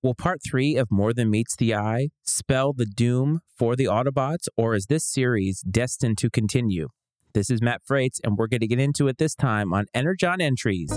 Will part three of More Than Meets the Eye spell the doom for the Autobots, or is this series destined to continue? This is Matt Frates, and we're going to get into it this time on Energon Entries.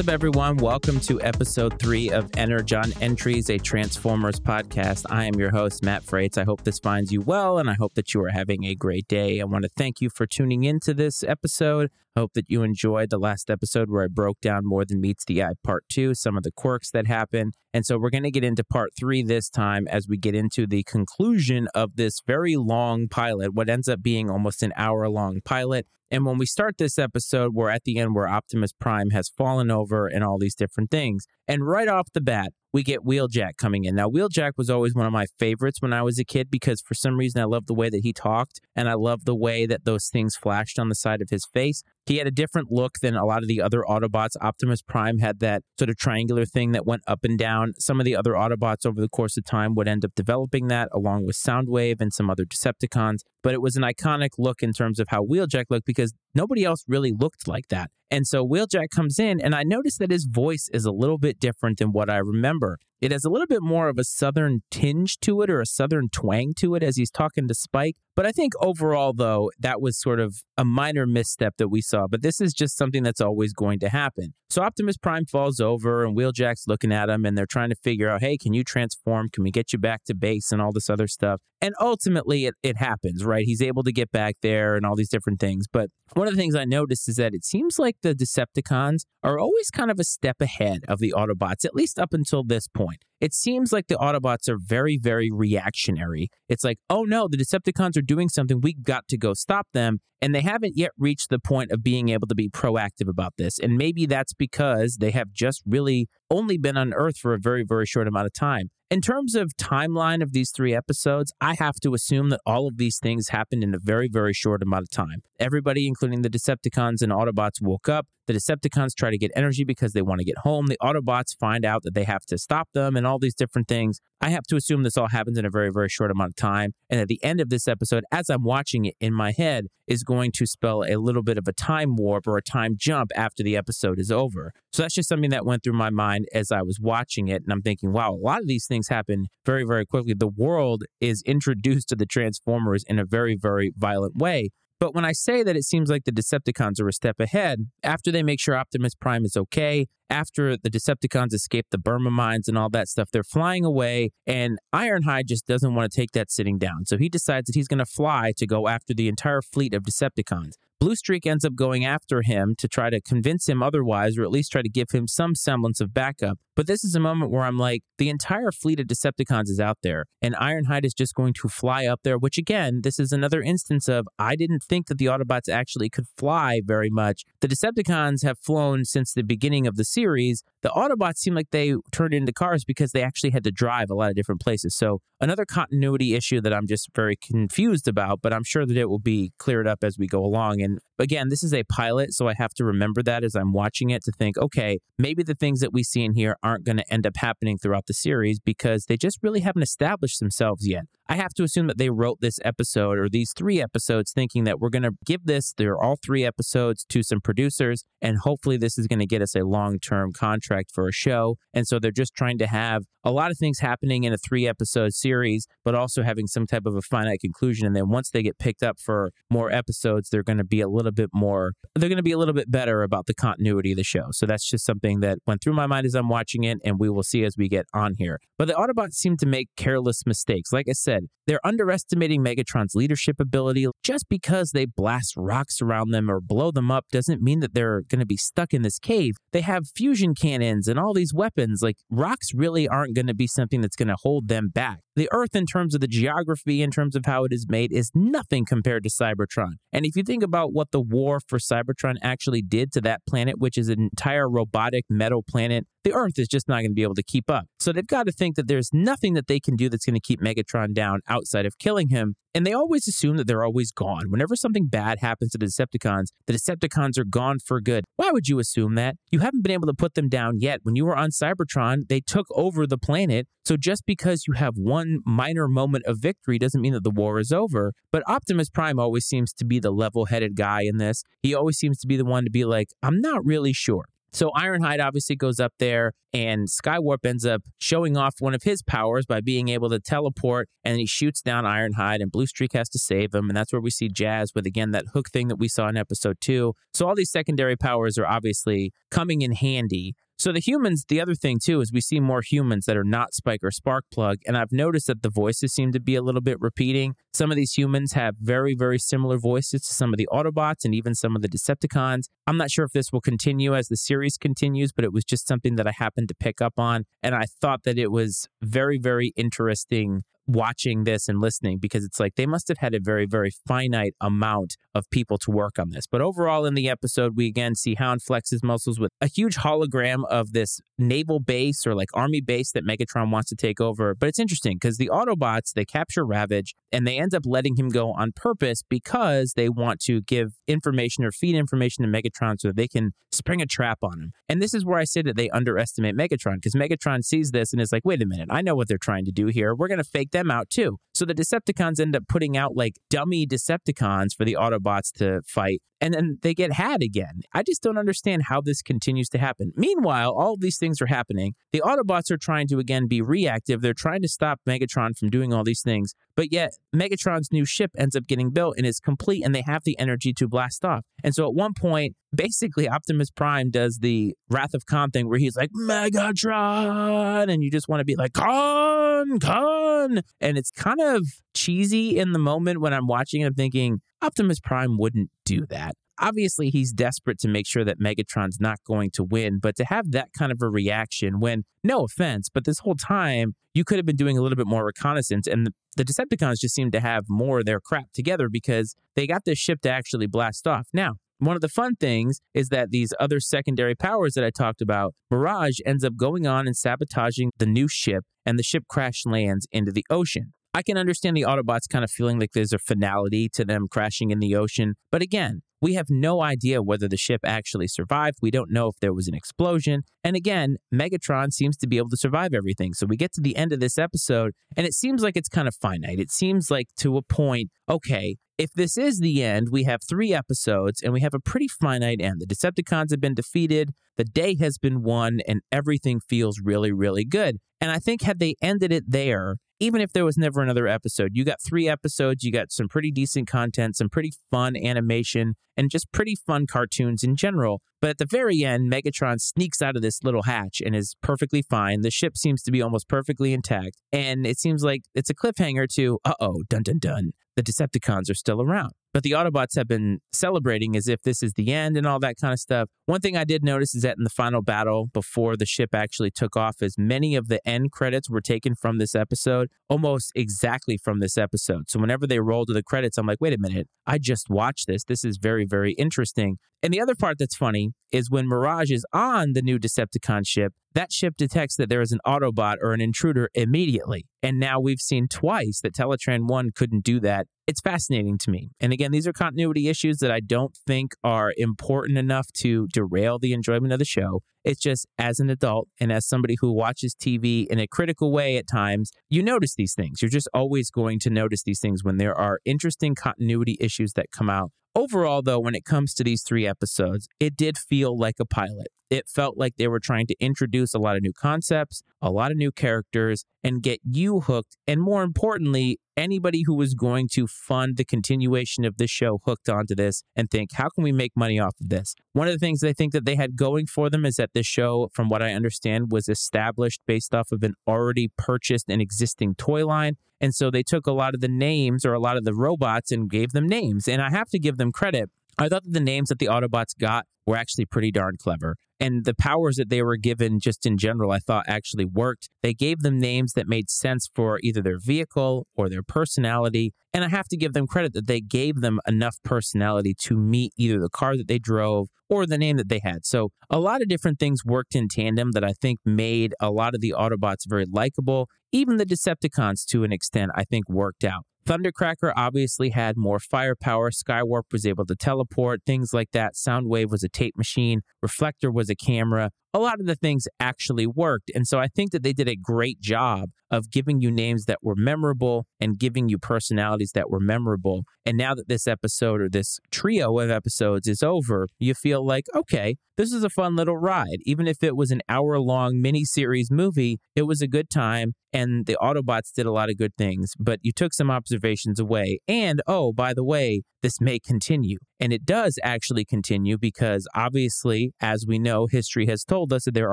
Up, everyone? Welcome to episode three of Energon Entries, a Transformers podcast. I am your host, Matt Frates. I hope this finds you well, and I hope that you are having a great day. I want to thank you for tuning into this episode. Hope that you enjoyed the last episode where I broke down More Than Meets the Eye Part 2, some of the quirks that happen. And so we're going to get into Part 3 this time as we get into the conclusion of this very long pilot, what ends up being almost an hour long pilot. And when we start this episode, we're at the end where Optimus Prime has fallen over and all these different things. And right off the bat, we get Wheeljack coming in. Now, Wheeljack was always one of my favorites when I was a kid because for some reason I loved the way that he talked and I loved the way that those things flashed on the side of his face. He had a different look than a lot of the other Autobots. Optimus Prime had that sort of triangular thing that went up and down. Some of the other Autobots over the course of time would end up developing that along with Soundwave and some other Decepticons. But it was an iconic look in terms of how Wheeljack looked because nobody else really looked like that. And so Wheeljack comes in, and I noticed that his voice is a little bit different than what I remember. It has a little bit more of a southern tinge to it or a southern twang to it as he's talking to Spike. But I think overall, though, that was sort of a minor misstep that we saw. But this is just something that's always going to happen. So Optimus Prime falls over, and Wheeljack's looking at him, and they're trying to figure out, hey, can you transform? Can we get you back to base and all this other stuff? And ultimately, it, it happens, right? He's able to get back there and all these different things. But one of the things I noticed is that it seems like the Decepticons are always kind of a step ahead of the Autobots, at least up until this point. It seems like the Autobots are very, very reactionary. It's like, oh no, the Decepticons are doing something. We got to go stop them. And they haven't yet reached the point of being able to be proactive about this. And maybe that's because they have just really only been on Earth for a very, very short amount of time. In terms of timeline of these three episodes, I have to assume that all of these things happened in a very, very short amount of time. Everybody, including the Decepticons and Autobots, woke up. The Decepticons try to get energy because they want to get home. The Autobots find out that they have to stop them and all these different things. I have to assume this all happens in a very, very short amount of time. And at the end of this episode, as I'm watching it in my head, is going to spell a little bit of a time warp or a time jump after the episode is over. So that's just something that went through my mind as I was watching it. And I'm thinking, wow, a lot of these things happen very, very quickly. The world is introduced to the Transformers in a very, very violent way. But when I say that it seems like the Decepticons are a step ahead, after they make sure Optimus Prime is okay, after the Decepticons escape the Burma mines and all that stuff, they're flying away, and Ironhide just doesn't want to take that sitting down. So he decides that he's going to fly to go after the entire fleet of Decepticons. Bluestreak ends up going after him to try to convince him otherwise, or at least try to give him some semblance of backup. But this is a moment where I'm like, the entire fleet of Decepticons is out there, and Ironhide is just going to fly up there, which again, this is another instance of I didn't think that the Autobots actually could fly very much. The Decepticons have flown since the beginning of the series. The Autobots seem like they turned into cars because they actually had to drive a lot of different places. So, another continuity issue that I'm just very confused about, but I'm sure that it will be cleared up as we go along. And and again, this is a pilot, so I have to remember that as I'm watching it to think, okay, maybe the things that we see in here aren't going to end up happening throughout the series because they just really haven't established themselves yet. I have to assume that they wrote this episode or these three episodes thinking that we're going to give this, they're all three episodes to some producers, and hopefully this is going to get us a long term contract for a show. And so they're just trying to have a lot of things happening in a three episode series, but also having some type of a finite conclusion. And then once they get picked up for more episodes, they're going to be a little bit more, they're going to be a little bit better about the continuity of the show. So that's just something that went through my mind as I'm watching it, and we will see as we get on here. But the Autobots seem to make careless mistakes. Like I said, said, they're underestimating Megatron's leadership ability. Just because they blast rocks around them or blow them up doesn't mean that they're going to be stuck in this cave. They have fusion cannons and all these weapons. Like, rocks really aren't going to be something that's going to hold them back. The Earth, in terms of the geography, in terms of how it is made, is nothing compared to Cybertron. And if you think about what the war for Cybertron actually did to that planet, which is an entire robotic metal planet, the Earth is just not going to be able to keep up. So they've got to think that there's nothing that they can do that's going to keep Megatron down outside of killing him. And they always assume that they're always gone. Whenever something bad happens to the Decepticons, the Decepticons are gone for good. Why would you assume that? You haven't been able to put them down yet. When you were on Cybertron, they took over the planet. So just because you have one minor moment of victory doesn't mean that the war is over. But Optimus Prime always seems to be the level headed guy in this. He always seems to be the one to be like, I'm not really sure. So Ironhide obviously goes up there, and Skywarp ends up showing off one of his powers by being able to teleport, and he shoots down Ironhide, and Bluestreak has to save him, and that's where we see Jazz with again that hook thing that we saw in episode two. So all these secondary powers are obviously coming in handy. So the humans, the other thing too is we see more humans that are not Spike or Sparkplug, and I've noticed that the voices seem to be a little bit repeating. Some of these humans have very, very similar voices to some of the Autobots and even some of the Decepticons. I'm not sure if this will continue as the series continues, but it was just something that I happened to pick up on, and I thought that it was very, very interesting watching this and listening because it's like they must have had a very, very finite amount of people to work on this. But overall, in the episode, we again see Hound flex his muscles with a huge hologram of this naval base or like army base that Megatron wants to take over. But it's interesting because the Autobots, they capture Ravage and they end up letting him go on purpose because they want to give information or feed information to Megatron so that they can spring a trap on him. And this is where I say that they underestimate Megatron because Megatron sees this and is like, wait a minute, I know what they're trying to do here. We're going to fake them out too. So the Decepticons end up putting out like dummy Decepticons for the Autobots to fight, and then they get had again. I just don't understand how this continues to happen. Meanwhile, all of these things are happening. The Autobots are trying to again be reactive. They're trying to stop Megatron from doing all these things, but yet Megatron's new ship ends up getting built and is complete, and they have the energy to blast off. And so at one point, basically Optimus Prime does the Wrath of Khan thing where he's like Megatron, and you just want to be like Khan, Khan, and it's kind of cheesy in the moment when I'm watching. it. I'm thinking Optimus Prime wouldn't do that. Obviously, he's desperate to make sure that Megatron's not going to win, but to have that kind of a reaction when, no offense, but this whole time you could have been doing a little bit more reconnaissance, and the, the Decepticons just seem to have more of their crap together because they got this ship to actually blast off. Now, one of the fun things is that these other secondary powers that I talked about, Mirage ends up going on and sabotaging the new ship, and the ship crash lands into the ocean. I can understand the Autobots kind of feeling like there's a finality to them crashing in the ocean, but again, we have no idea whether the ship actually survived. We don't know if there was an explosion. And again, Megatron seems to be able to survive everything. So we get to the end of this episode, and it seems like it's kind of finite. It seems like to a point, okay, if this is the end, we have three episodes and we have a pretty finite end. The Decepticons have been defeated, the day has been won, and everything feels really, really good. And I think had they ended it there, even if there was never another episode, you got three episodes, you got some pretty decent content, some pretty fun animation, and just pretty fun cartoons in general. But at the very end, Megatron sneaks out of this little hatch and is perfectly fine. The ship seems to be almost perfectly intact. And it seems like it's a cliffhanger to, uh oh, dun dun dun, the Decepticons are still around. But the Autobots have been celebrating as if this is the end and all that kind of stuff. One thing I did notice is that in the final battle, before the ship actually took off, as many of the end credits were taken from this episode, almost exactly from this episode. So whenever they roll to the credits, I'm like, wait a minute, I just watched this. This is very, very interesting. And the other part that's funny is when Mirage is on the new Decepticon ship, that ship detects that there is an Autobot or an intruder immediately. And now we've seen twice that Teletran 1 couldn't do that. It's fascinating to me. And again, these are continuity issues that I don't think are important enough to derail the enjoyment of the show. It's just as an adult and as somebody who watches TV in a critical way at times, you notice these things. You're just always going to notice these things when there are interesting continuity issues that come out. Overall, though, when it comes to these three episodes, it did feel like a pilot. It felt like they were trying to introduce a lot of new concepts, a lot of new characters, and get you hooked. And more importantly, anybody who was going to fund the continuation of this show hooked onto this and think, how can we make money off of this? One of the things I think that they had going for them is that this show, from what I understand, was established based off of an already purchased and existing toy line. And so they took a lot of the names or a lot of the robots and gave them names. And I have to give them credit. I thought that the names that the Autobots got were actually pretty darn clever. And the powers that they were given, just in general, I thought actually worked. They gave them names that made sense for either their vehicle or their personality. And I have to give them credit that they gave them enough personality to meet either the car that they drove or the name that they had. So a lot of different things worked in tandem that I think made a lot of the Autobots very likable. Even the Decepticons, to an extent, I think worked out. Thundercracker obviously had more firepower. Skywarp was able to teleport, things like that. Soundwave was a tape machine. Reflector was a camera. A lot of the things actually worked. And so I think that they did a great job of giving you names that were memorable and giving you personalities that were memorable. And now that this episode or this trio of episodes is over, you feel like, okay, this is a fun little ride. Even if it was an hour long mini-series movie, it was a good time. And the Autobots did a lot of good things, but you took some observations away. And oh, by the way, this may continue. And it does actually continue because obviously, as we know, history has told us that there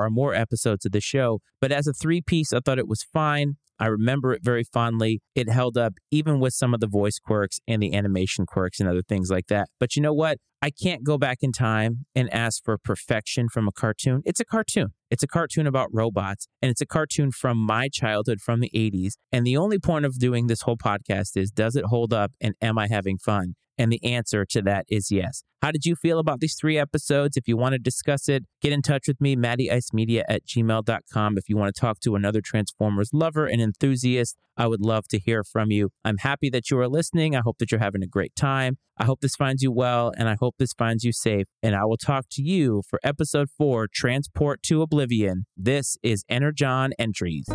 are more episodes of the show. But as a three piece, I thought it was fine. I remember it very fondly. It held up even with some of the voice quirks and the animation quirks and other things like that. But you know what? I can't go back in time and ask for perfection from a cartoon. It's a cartoon. It's a cartoon about robots, and it's a cartoon from my childhood from the 80s. And the only point of doing this whole podcast is does it hold up and am I having fun? And the answer to that is yes. How did you feel about these three episodes? If you want to discuss it, get in touch with me, mattyicemedia at gmail.com. If you want to talk to another Transformers lover and enthusiast, I would love to hear from you. I'm happy that you are listening. I hope that you're having a great time. I hope this finds you well, and I hope this finds you safe. And I will talk to you for episode four Transport to Oblivion. This is Energon Entries.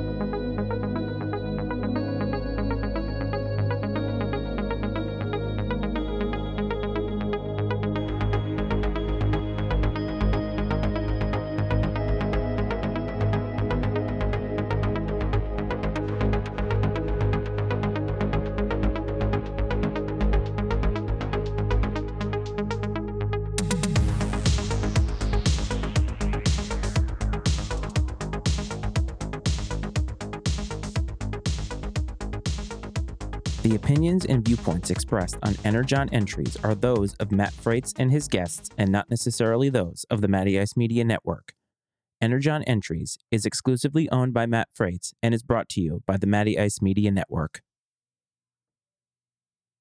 The opinions and viewpoints expressed on Energon entries are those of Matt Frates and his guests and not necessarily those of the Matty Ice Media Network. Energon Entries is exclusively owned by Matt Frates and is brought to you by the Matty Ice Media Network.